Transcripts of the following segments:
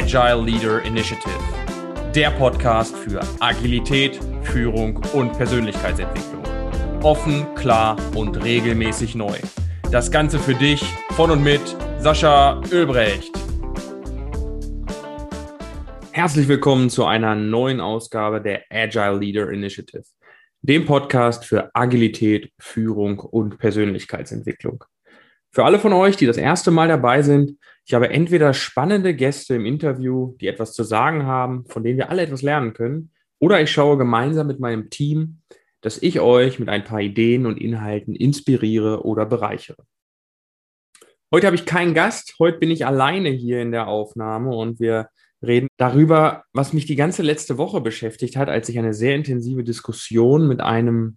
Agile Leader Initiative, der Podcast für Agilität, Führung und Persönlichkeitsentwicklung. Offen, klar und regelmäßig neu. Das Ganze für dich von und mit Sascha Ölbrecht. Herzlich willkommen zu einer neuen Ausgabe der Agile Leader Initiative, dem Podcast für Agilität, Führung und Persönlichkeitsentwicklung. Für alle von euch, die das erste Mal dabei sind, ich habe entweder spannende Gäste im Interview, die etwas zu sagen haben, von denen wir alle etwas lernen können, oder ich schaue gemeinsam mit meinem Team, dass ich euch mit ein paar Ideen und Inhalten inspiriere oder bereichere. Heute habe ich keinen Gast, heute bin ich alleine hier in der Aufnahme und wir reden darüber, was mich die ganze letzte Woche beschäftigt hat, als ich eine sehr intensive Diskussion mit einem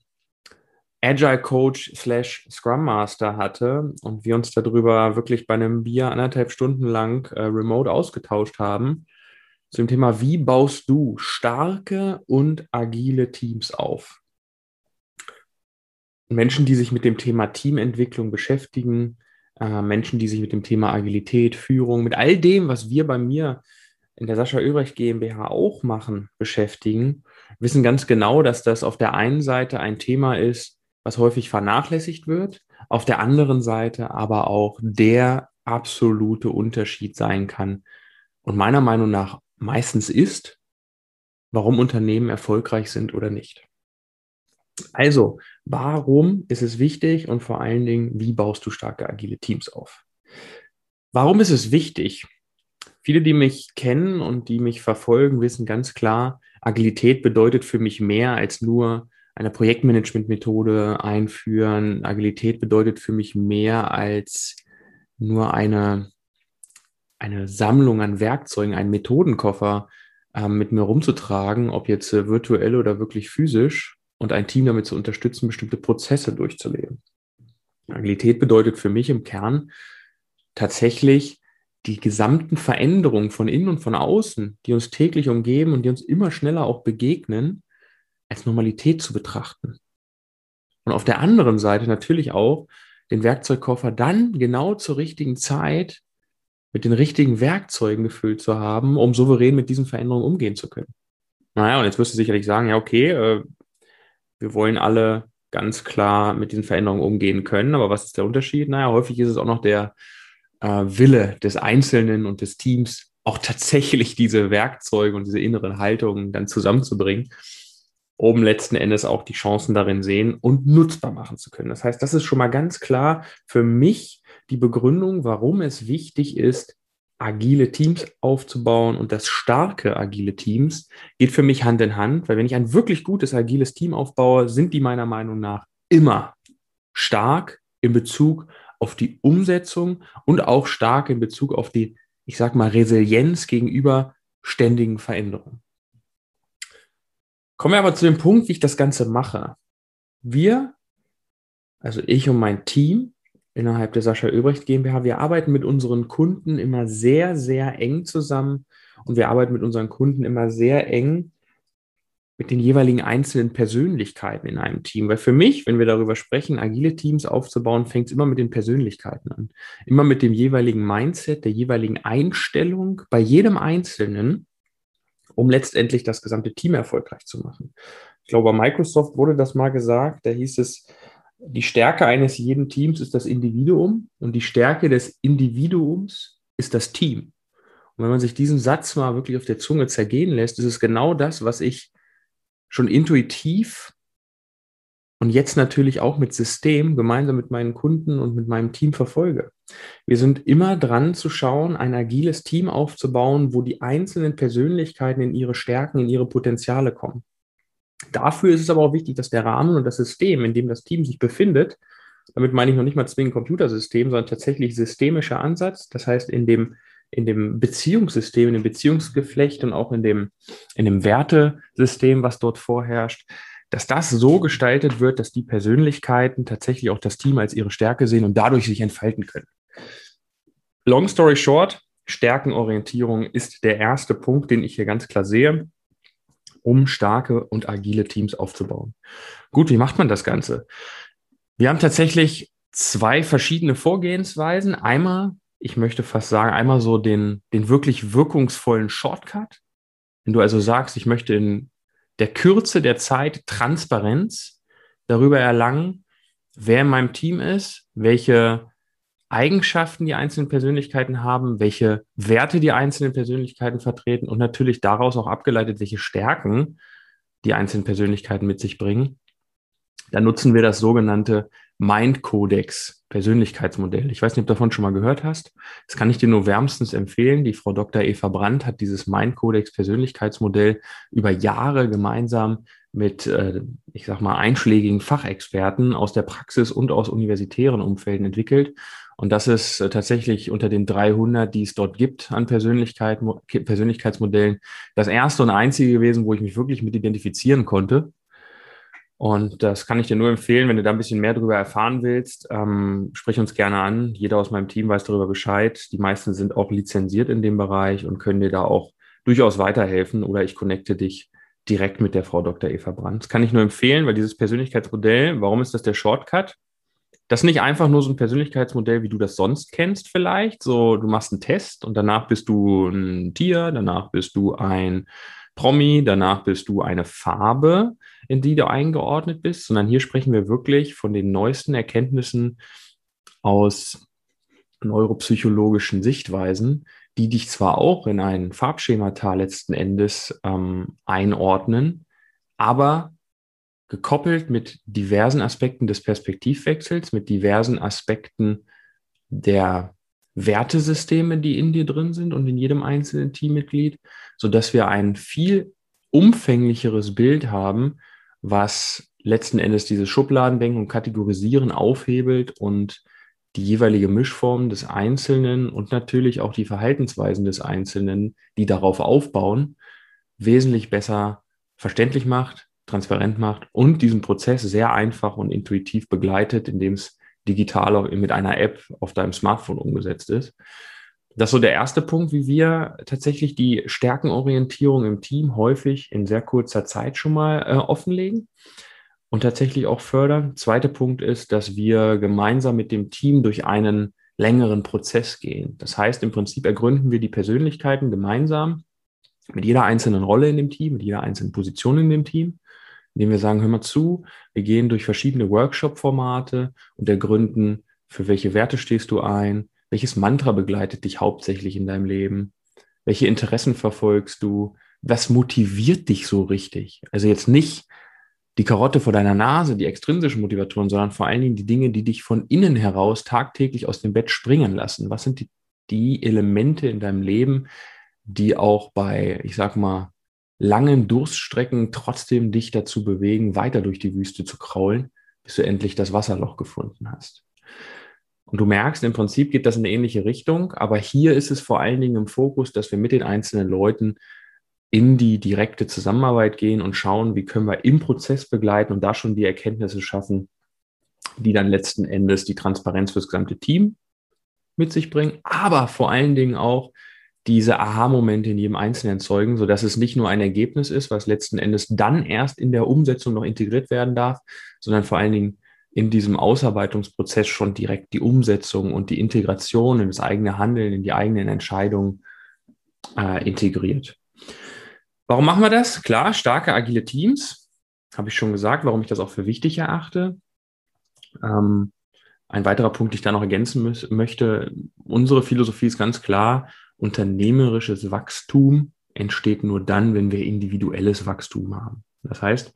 Agile Coach slash Scrum Master hatte und wir uns darüber wirklich bei einem Bier anderthalb Stunden lang äh, remote ausgetauscht haben zu dem Thema, wie baust du starke und agile Teams auf? Menschen, die sich mit dem Thema Teamentwicklung beschäftigen, äh, Menschen, die sich mit dem Thema Agilität, Führung, mit all dem, was wir bei mir in der Sascha Öbrecht GmbH auch machen, beschäftigen, wissen ganz genau, dass das auf der einen Seite ein Thema ist, was häufig vernachlässigt wird, auf der anderen Seite aber auch der absolute Unterschied sein kann und meiner Meinung nach meistens ist, warum Unternehmen erfolgreich sind oder nicht. Also, warum ist es wichtig und vor allen Dingen, wie baust du starke agile Teams auf? Warum ist es wichtig? Viele, die mich kennen und die mich verfolgen, wissen ganz klar, Agilität bedeutet für mich mehr als nur eine Projektmanagement-Methode einführen. Agilität bedeutet für mich mehr als nur eine, eine Sammlung an Werkzeugen, einen Methodenkoffer äh, mit mir rumzutragen, ob jetzt äh, virtuell oder wirklich physisch und ein Team damit zu unterstützen, bestimmte Prozesse durchzuleben. Agilität bedeutet für mich im Kern tatsächlich die gesamten Veränderungen von innen und von außen, die uns täglich umgeben und die uns immer schneller auch begegnen, als Normalität zu betrachten. Und auf der anderen Seite natürlich auch den Werkzeugkoffer dann genau zur richtigen Zeit mit den richtigen Werkzeugen gefüllt zu haben, um souverän mit diesen Veränderungen umgehen zu können. Naja, und jetzt wirst du sicherlich sagen, ja, okay, äh, wir wollen alle ganz klar mit diesen Veränderungen umgehen können, aber was ist der Unterschied? Naja, häufig ist es auch noch der äh, Wille des Einzelnen und des Teams, auch tatsächlich diese Werkzeuge und diese inneren Haltungen dann zusammenzubringen um letzten Endes auch die Chancen darin sehen und nutzbar machen zu können. Das heißt, das ist schon mal ganz klar für mich die Begründung, warum es wichtig ist, agile Teams aufzubauen und das starke agile Teams geht für mich Hand in Hand, weil wenn ich ein wirklich gutes agiles Team aufbaue, sind die meiner Meinung nach immer stark in Bezug auf die Umsetzung und auch stark in Bezug auf die, ich sag mal, Resilienz gegenüber ständigen Veränderungen. Kommen wir aber zu dem Punkt, wie ich das Ganze mache. Wir, also ich und mein Team innerhalb der Sascha Öbrecht GmbH, wir arbeiten mit unseren Kunden immer sehr, sehr eng zusammen und wir arbeiten mit unseren Kunden immer sehr eng mit den jeweiligen einzelnen Persönlichkeiten in einem Team. Weil für mich, wenn wir darüber sprechen, agile Teams aufzubauen, fängt es immer mit den Persönlichkeiten an. Immer mit dem jeweiligen Mindset, der jeweiligen Einstellung bei jedem Einzelnen um letztendlich das gesamte Team erfolgreich zu machen. Ich glaube, bei Microsoft wurde das mal gesagt, da hieß es, die Stärke eines jeden Teams ist das Individuum und die Stärke des Individuums ist das Team. Und wenn man sich diesen Satz mal wirklich auf der Zunge zergehen lässt, ist es genau das, was ich schon intuitiv und jetzt natürlich auch mit System gemeinsam mit meinen Kunden und mit meinem Team verfolge. Wir sind immer dran zu schauen, ein agiles Team aufzubauen, wo die einzelnen Persönlichkeiten in ihre Stärken, in ihre Potenziale kommen. Dafür ist es aber auch wichtig, dass der Rahmen und das System, in dem das Team sich befindet, damit meine ich noch nicht mal zwingend Computersystem, sondern tatsächlich systemischer Ansatz, das heißt in dem in dem Beziehungssystem, in dem Beziehungsgeflecht und auch in dem, in dem Wertesystem, was dort vorherrscht, dass das so gestaltet wird, dass die Persönlichkeiten tatsächlich auch das Team als ihre Stärke sehen und dadurch sich entfalten können. Long story short, Stärkenorientierung ist der erste Punkt, den ich hier ganz klar sehe, um starke und agile Teams aufzubauen. Gut, wie macht man das Ganze? Wir haben tatsächlich zwei verschiedene Vorgehensweisen. Einmal ich möchte fast sagen, einmal so den, den wirklich wirkungsvollen Shortcut. Wenn du also sagst, ich möchte in der Kürze der Zeit Transparenz darüber erlangen, wer in meinem Team ist, welche Eigenschaften die einzelnen Persönlichkeiten haben, welche Werte die einzelnen Persönlichkeiten vertreten und natürlich daraus auch abgeleitet, welche Stärken die einzelnen Persönlichkeiten mit sich bringen. Dann nutzen wir das sogenannte Mind Codex Persönlichkeitsmodell. Ich weiß nicht, ob du davon schon mal gehört hast. Das kann ich dir nur wärmstens empfehlen. Die Frau Dr. Eva Brandt hat dieses Mind Codex Persönlichkeitsmodell über Jahre gemeinsam mit, äh, ich sag mal, einschlägigen Fachexperten aus der Praxis und aus universitären Umfelden entwickelt. Und das ist äh, tatsächlich unter den 300, die es dort gibt an Persönlichkeit, Persönlichkeitsmodellen, das erste und einzige gewesen, wo ich mich wirklich mit identifizieren konnte. Und das kann ich dir nur empfehlen, wenn du da ein bisschen mehr darüber erfahren willst. Ähm, sprich uns gerne an. Jeder aus meinem Team weiß darüber Bescheid. Die meisten sind auch lizenziert in dem Bereich und können dir da auch durchaus weiterhelfen oder ich connecte dich direkt mit der Frau Dr. Eva Brandt. Das kann ich nur empfehlen, weil dieses Persönlichkeitsmodell, warum ist das der Shortcut? Das ist nicht einfach nur so ein Persönlichkeitsmodell, wie du das sonst kennst vielleicht. So, du machst einen Test und danach bist du ein Tier, danach bist du ein Promi, danach bist du eine Farbe, in die du eingeordnet bist, sondern hier sprechen wir wirklich von den neuesten Erkenntnissen aus neuropsychologischen Sichtweisen, die dich zwar auch in ein Farbschemata letzten Endes ähm, einordnen, aber gekoppelt mit diversen Aspekten des Perspektivwechsels, mit diversen Aspekten der Wertesysteme, die in dir drin sind und in jedem einzelnen Teammitglied, so dass wir ein viel umfänglicheres Bild haben, was letzten Endes dieses Schubladendenken und Kategorisieren aufhebelt und die jeweilige Mischform des Einzelnen und natürlich auch die Verhaltensweisen des Einzelnen, die darauf aufbauen, wesentlich besser verständlich macht, transparent macht und diesen Prozess sehr einfach und intuitiv begleitet, indem es digital mit einer App auf deinem Smartphone umgesetzt ist. Das ist so der erste Punkt, wie wir tatsächlich die Stärkenorientierung im Team häufig in sehr kurzer Zeit schon mal äh, offenlegen und tatsächlich auch fördern. Zweiter Punkt ist, dass wir gemeinsam mit dem Team durch einen längeren Prozess gehen. Das heißt, im Prinzip ergründen wir die Persönlichkeiten gemeinsam mit jeder einzelnen Rolle in dem Team, mit jeder einzelnen Position in dem Team, indem wir sagen, hör mal zu, wir gehen durch verschiedene Workshop-Formate und ergründen, für welche Werte stehst du ein, welches Mantra begleitet dich hauptsächlich in deinem Leben, welche Interessen verfolgst du, was motiviert dich so richtig? Also jetzt nicht die Karotte vor deiner Nase, die extrinsischen Motivatoren, sondern vor allen Dingen die Dinge, die dich von innen heraus tagtäglich aus dem Bett springen lassen. Was sind die, die Elemente in deinem Leben, die auch bei, ich sag mal, langen Durststrecken trotzdem dich dazu bewegen, weiter durch die Wüste zu kraulen, bis du endlich das Wasserloch gefunden hast. Und du merkst, im Prinzip geht das in eine ähnliche Richtung, aber hier ist es vor allen Dingen im Fokus, dass wir mit den einzelnen Leuten in die direkte Zusammenarbeit gehen und schauen, wie können wir im Prozess begleiten und da schon die Erkenntnisse schaffen, die dann letzten Endes die Transparenz fürs gesamte Team mit sich bringen, aber vor allen Dingen auch diese Aha-Momente in jedem Einzelnen erzeugen, sodass es nicht nur ein Ergebnis ist, was letzten Endes dann erst in der Umsetzung noch integriert werden darf, sondern vor allen Dingen in diesem Ausarbeitungsprozess schon direkt die Umsetzung und die Integration in das eigene Handeln, in die eigenen Entscheidungen äh, integriert. Warum machen wir das? Klar, starke, agile Teams, habe ich schon gesagt, warum ich das auch für wichtig erachte. Ähm, ein weiterer Punkt, den ich da noch ergänzen möchte, unsere Philosophie ist ganz klar, unternehmerisches Wachstum entsteht nur dann, wenn wir individuelles Wachstum haben. Das heißt,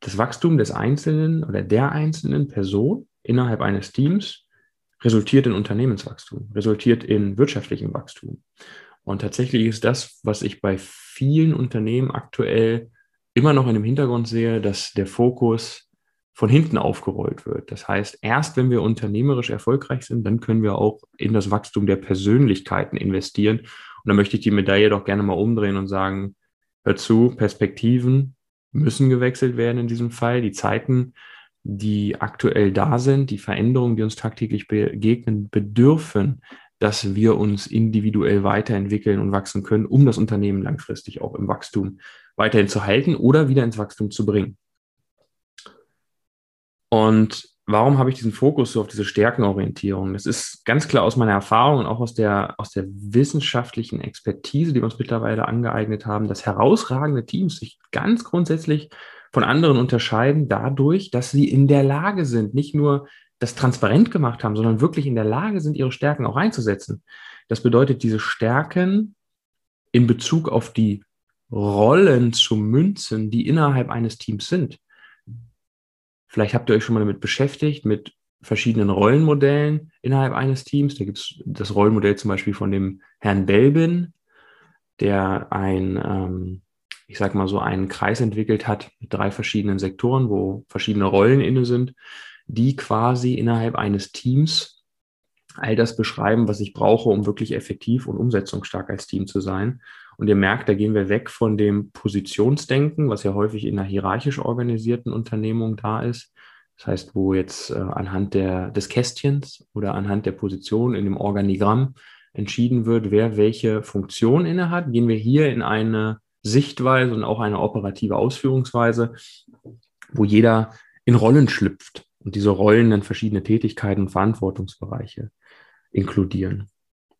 das Wachstum des Einzelnen oder der einzelnen Person innerhalb eines Teams resultiert in Unternehmenswachstum, resultiert in wirtschaftlichem Wachstum. Und tatsächlich ist das, was ich bei vielen Unternehmen aktuell immer noch in dem Hintergrund sehe, dass der Fokus von hinten aufgerollt wird. Das heißt, erst wenn wir unternehmerisch erfolgreich sind, dann können wir auch in das Wachstum der Persönlichkeiten investieren. Und da möchte ich die Medaille doch gerne mal umdrehen und sagen, hör zu, Perspektiven müssen gewechselt werden in diesem Fall. Die Zeiten, die aktuell da sind, die Veränderungen, die uns tagtäglich begegnen, bedürfen, dass wir uns individuell weiterentwickeln und wachsen können, um das Unternehmen langfristig auch im Wachstum weiterhin zu halten oder wieder ins Wachstum zu bringen. Und warum habe ich diesen Fokus so auf diese Stärkenorientierung? Das ist ganz klar aus meiner Erfahrung und auch aus der, aus der wissenschaftlichen Expertise, die wir uns mittlerweile angeeignet haben, dass herausragende Teams sich ganz grundsätzlich von anderen unterscheiden dadurch, dass sie in der Lage sind, nicht nur das transparent gemacht haben, sondern wirklich in der Lage sind, ihre Stärken auch einzusetzen. Das bedeutet, diese Stärken in Bezug auf die Rollen zu münzen, die innerhalb eines Teams sind. Vielleicht habt ihr euch schon mal damit beschäftigt, mit verschiedenen Rollenmodellen innerhalb eines Teams. Da gibt es das Rollenmodell zum Beispiel von dem Herrn Belbin, der ein, ähm, ich sag mal so, einen Kreis entwickelt hat mit drei verschiedenen Sektoren, wo verschiedene Rollen inne sind, die quasi innerhalb eines Teams all das beschreiben, was ich brauche, um wirklich effektiv und umsetzungsstark als Team zu sein. Und ihr merkt, da gehen wir weg von dem Positionsdenken, was ja häufig in einer hierarchisch organisierten Unternehmung da ist. Das heißt, wo jetzt äh, anhand der, des Kästchens oder anhand der Position in dem Organigramm entschieden wird, wer welche Funktion innehat, gehen wir hier in eine Sichtweise und auch eine operative Ausführungsweise, wo jeder in Rollen schlüpft und diese Rollen dann verschiedene Tätigkeiten und Verantwortungsbereiche inkludieren.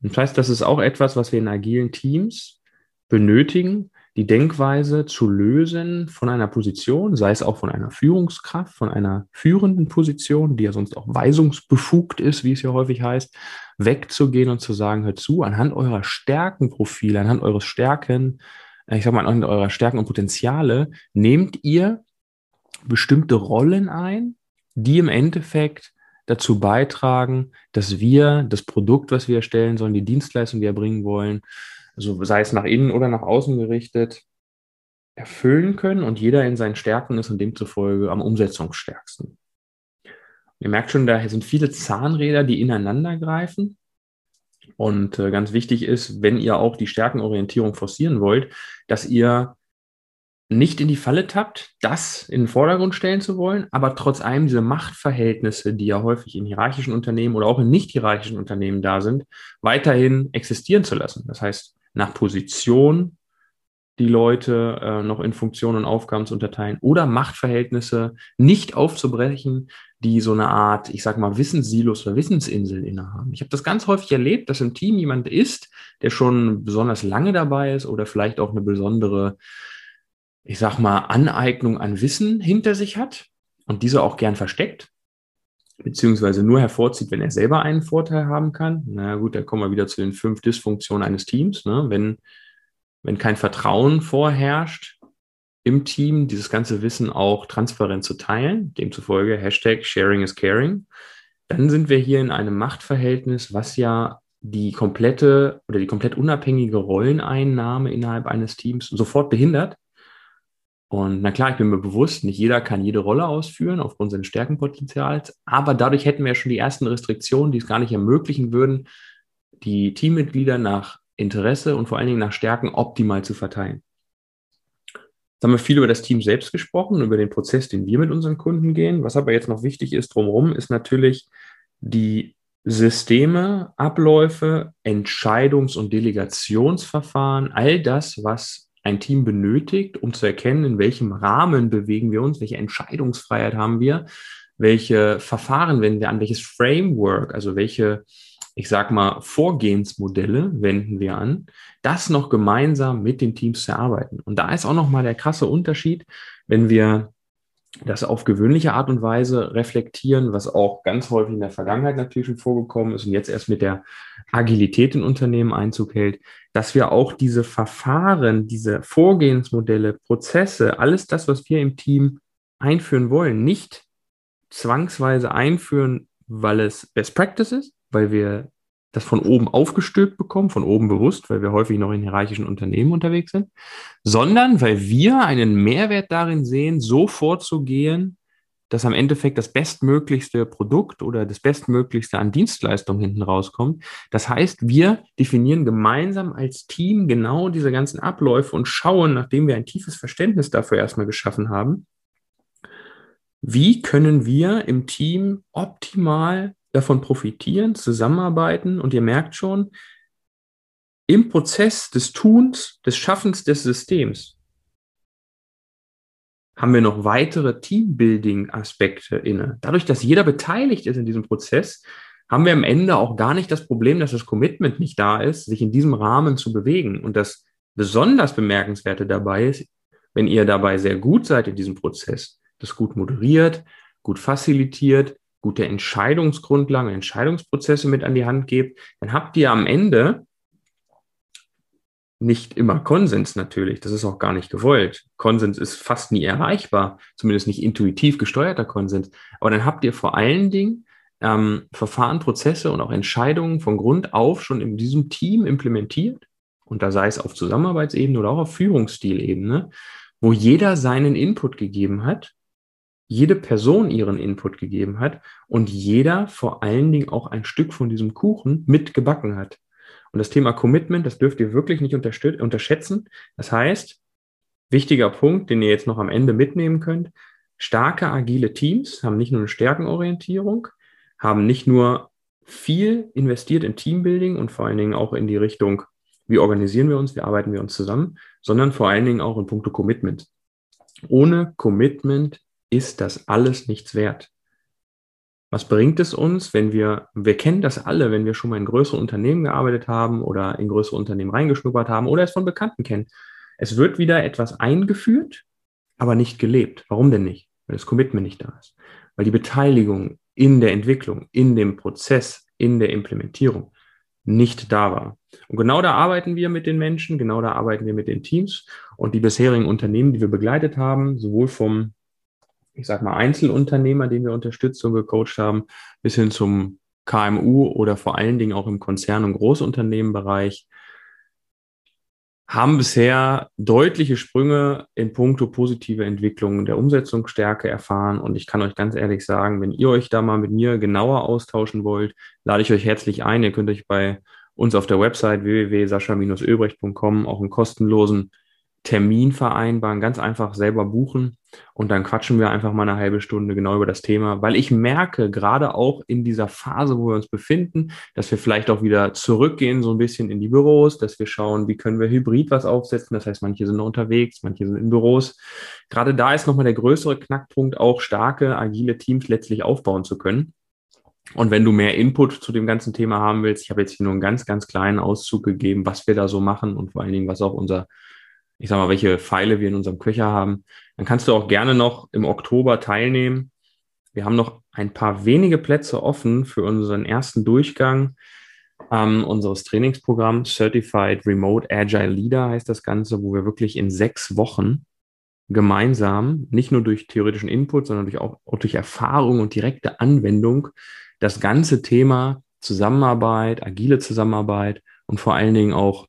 das heißt, das ist auch etwas, was wir in agilen Teams benötigen, die Denkweise zu lösen von einer Position, sei es auch von einer Führungskraft, von einer führenden Position, die ja sonst auch weisungsbefugt ist, wie es ja häufig heißt, wegzugehen und zu sagen, hört zu, anhand eurer Stärkenprofile, anhand eures Stärken, äh, ich sag mal, anhand eurer Stärken und Potenziale, nehmt ihr bestimmte Rollen ein, die im Endeffekt dazu beitragen, dass wir das Produkt, was wir erstellen sollen, die Dienstleistung, die wir erbringen wollen, also sei es nach innen oder nach außen gerichtet, erfüllen können und jeder in seinen Stärken ist und demzufolge am umsetzungsstärksten. Ihr merkt schon, da sind viele Zahnräder, die ineinander greifen. Und äh, ganz wichtig ist, wenn ihr auch die Stärkenorientierung forcieren wollt, dass ihr nicht in die Falle tappt, das in den Vordergrund stellen zu wollen, aber trotz allem diese Machtverhältnisse, die ja häufig in hierarchischen Unternehmen oder auch in nicht hierarchischen Unternehmen da sind, weiterhin existieren zu lassen. Das heißt, nach Position die Leute äh, noch in Funktionen und Aufgaben zu unterteilen oder Machtverhältnisse nicht aufzubrechen, die so eine Art, ich sag mal, Wissenssilos oder Wissensinseln innehaben. Ich habe das ganz häufig erlebt, dass im Team jemand ist, der schon besonders lange dabei ist oder vielleicht auch eine besondere, ich sag mal, Aneignung an Wissen hinter sich hat und diese auch gern versteckt beziehungsweise nur hervorzieht, wenn er selber einen Vorteil haben kann. Na gut, da kommen wir wieder zu den fünf Dysfunktionen eines Teams. Ne? Wenn, wenn kein Vertrauen vorherrscht im Team, dieses ganze Wissen auch transparent zu teilen, demzufolge Hashtag Sharing is Caring, dann sind wir hier in einem Machtverhältnis, was ja die komplette oder die komplett unabhängige Rolleneinnahme innerhalb eines Teams sofort behindert und na klar, ich bin mir bewusst, nicht jeder kann jede Rolle ausführen aufgrund seines Stärkenpotenzials, aber dadurch hätten wir ja schon die ersten Restriktionen, die es gar nicht ermöglichen würden, die Teammitglieder nach Interesse und vor allen Dingen nach Stärken optimal zu verteilen. Jetzt haben wir viel über das Team selbst gesprochen, über den Prozess, den wir mit unseren Kunden gehen. Was aber jetzt noch wichtig ist drumherum, ist natürlich die Systeme, Abläufe, Entscheidungs- und Delegationsverfahren, all das, was ein Team benötigt, um zu erkennen, in welchem Rahmen bewegen wir uns, welche Entscheidungsfreiheit haben wir, welche Verfahren wenden wir an, welches Framework, also welche, ich sag mal, Vorgehensmodelle wenden wir an, das noch gemeinsam mit den Teams zu erarbeiten. Und da ist auch nochmal der krasse Unterschied, wenn wir das auf gewöhnliche Art und Weise reflektieren, was auch ganz häufig in der Vergangenheit natürlich schon vorgekommen ist und jetzt erst mit der Agilität in Unternehmen Einzug hält, dass wir auch diese Verfahren, diese Vorgehensmodelle, Prozesse, alles das, was wir im Team einführen wollen, nicht zwangsweise einführen, weil es Best Practice ist, weil wir das von oben aufgestülpt bekommen, von oben bewusst, weil wir häufig noch in hierarchischen Unternehmen unterwegs sind, sondern weil wir einen Mehrwert darin sehen, so vorzugehen, dass am Endeffekt das bestmöglichste Produkt oder das bestmöglichste an Dienstleistung hinten rauskommt. Das heißt, wir definieren gemeinsam als Team genau diese ganzen Abläufe und schauen, nachdem wir ein tiefes Verständnis dafür erstmal geschaffen haben, wie können wir im Team optimal davon profitieren, zusammenarbeiten und ihr merkt schon, im Prozess des Tuns, des Schaffens des Systems haben wir noch weitere Teambuilding-Aspekte inne. Dadurch, dass jeder beteiligt ist in diesem Prozess, haben wir am Ende auch gar nicht das Problem, dass das Commitment nicht da ist, sich in diesem Rahmen zu bewegen. Und das besonders bemerkenswerte dabei ist, wenn ihr dabei sehr gut seid in diesem Prozess, das gut moderiert, gut facilitiert, gute Entscheidungsgrundlagen, Entscheidungsprozesse mit an die Hand gebt, dann habt ihr am Ende nicht immer Konsens natürlich. Das ist auch gar nicht gewollt. Konsens ist fast nie erreichbar, zumindest nicht intuitiv gesteuerter Konsens. Aber dann habt ihr vor allen Dingen ähm, Verfahren, Prozesse und auch Entscheidungen von Grund auf schon in diesem Team implementiert. Und da sei es auf Zusammenarbeitsebene oder auch auf Führungsstilebene, wo jeder seinen Input gegeben hat, jede Person ihren Input gegeben hat und jeder vor allen Dingen auch ein Stück von diesem Kuchen mitgebacken hat. Und das Thema Commitment, das dürft ihr wirklich nicht unterschätzen. Das heißt, wichtiger Punkt, den ihr jetzt noch am Ende mitnehmen könnt, starke, agile Teams haben nicht nur eine Stärkenorientierung, haben nicht nur viel investiert in Teambuilding und vor allen Dingen auch in die Richtung, wie organisieren wir uns, wie arbeiten wir uns zusammen, sondern vor allen Dingen auch in puncto Commitment. Ohne Commitment ist das alles nichts wert. Was bringt es uns, wenn wir, wir kennen das alle, wenn wir schon mal in größere Unternehmen gearbeitet haben oder in größere Unternehmen reingeschnuppert haben oder es von Bekannten kennen. Es wird wieder etwas eingeführt, aber nicht gelebt. Warum denn nicht? Weil das Commitment nicht da ist. Weil die Beteiligung in der Entwicklung, in dem Prozess, in der Implementierung nicht da war. Und genau da arbeiten wir mit den Menschen, genau da arbeiten wir mit den Teams und die bisherigen Unternehmen, die wir begleitet haben, sowohl vom ich sag mal, Einzelunternehmer, den wir unterstützt und gecoacht haben, bis hin zum KMU oder vor allen Dingen auch im Konzern- und Großunternehmenbereich, haben bisher deutliche Sprünge in puncto positive Entwicklung der Umsetzungsstärke erfahren. Und ich kann euch ganz ehrlich sagen, wenn ihr euch da mal mit mir genauer austauschen wollt, lade ich euch herzlich ein. Ihr könnt euch bei uns auf der Website www.sascha-öbrecht.com auch einen kostenlosen Termin vereinbaren, ganz einfach selber buchen und dann quatschen wir einfach mal eine halbe Stunde genau über das Thema, weil ich merke, gerade auch in dieser Phase, wo wir uns befinden, dass wir vielleicht auch wieder zurückgehen, so ein bisschen in die Büros, dass wir schauen, wie können wir hybrid was aufsetzen. Das heißt, manche sind noch unterwegs, manche sind in Büros. Gerade da ist nochmal der größere Knackpunkt, auch starke, agile Teams letztlich aufbauen zu können. Und wenn du mehr Input zu dem ganzen Thema haben willst, ich habe jetzt hier nur einen ganz, ganz kleinen Auszug gegeben, was wir da so machen und vor allen Dingen, was auch unser ich sag mal, welche Pfeile wir in unserem Köcher haben, dann kannst du auch gerne noch im Oktober teilnehmen. Wir haben noch ein paar wenige Plätze offen für unseren ersten Durchgang ähm, unseres Trainingsprogramms Certified Remote Agile Leader heißt das Ganze, wo wir wirklich in sechs Wochen gemeinsam, nicht nur durch theoretischen Input, sondern durch auch, auch durch Erfahrung und direkte Anwendung, das ganze Thema Zusammenarbeit, agile Zusammenarbeit und vor allen Dingen auch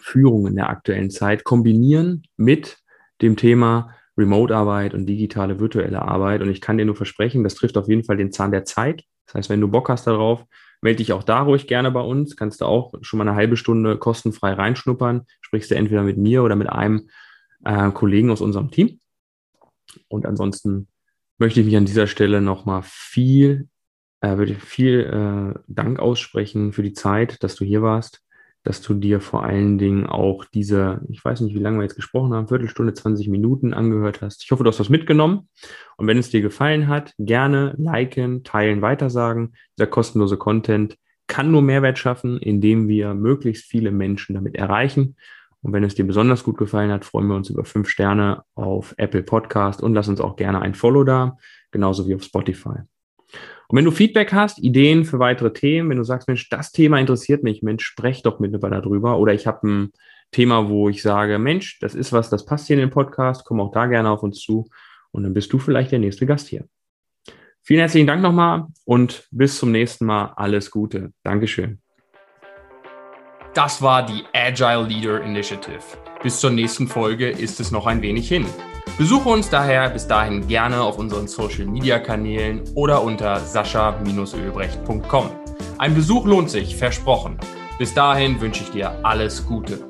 Führung in der aktuellen Zeit kombinieren mit dem Thema Remote-Arbeit und digitale virtuelle Arbeit. Und ich kann dir nur versprechen, das trifft auf jeden Fall den Zahn der Zeit. Das heißt, wenn du Bock hast darauf, melde dich auch da ruhig gerne bei uns. Kannst du auch schon mal eine halbe Stunde kostenfrei reinschnuppern. Sprichst du entweder mit mir oder mit einem äh, Kollegen aus unserem Team. Und ansonsten möchte ich mich an dieser Stelle nochmal viel, äh, würde viel äh, Dank aussprechen für die Zeit, dass du hier warst dass du dir vor allen Dingen auch diese, ich weiß nicht, wie lange wir jetzt gesprochen haben, Viertelstunde, 20 Minuten angehört hast. Ich hoffe, du hast was mitgenommen. Und wenn es dir gefallen hat, gerne liken, teilen, weitersagen. Dieser kostenlose Content kann nur Mehrwert schaffen, indem wir möglichst viele Menschen damit erreichen. Und wenn es dir besonders gut gefallen hat, freuen wir uns über fünf Sterne auf Apple Podcast und lass uns auch gerne ein Follow da, genauso wie auf Spotify. Und wenn du Feedback hast, Ideen für weitere Themen, wenn du sagst, Mensch, das Thema interessiert mich, Mensch, sprech doch mit mir darüber. Oder ich habe ein Thema, wo ich sage, Mensch, das ist was, das passt hier in den Podcast, komm auch da gerne auf uns zu. Und dann bist du vielleicht der nächste Gast hier. Vielen herzlichen Dank nochmal und bis zum nächsten Mal. Alles Gute. Dankeschön. Das war die Agile Leader Initiative. Bis zur nächsten Folge ist es noch ein wenig hin. Besuche uns daher bis dahin gerne auf unseren Social Media Kanälen oder unter sascha-ölbrecht.com. Ein Besuch lohnt sich, versprochen. Bis dahin wünsche ich dir alles Gute.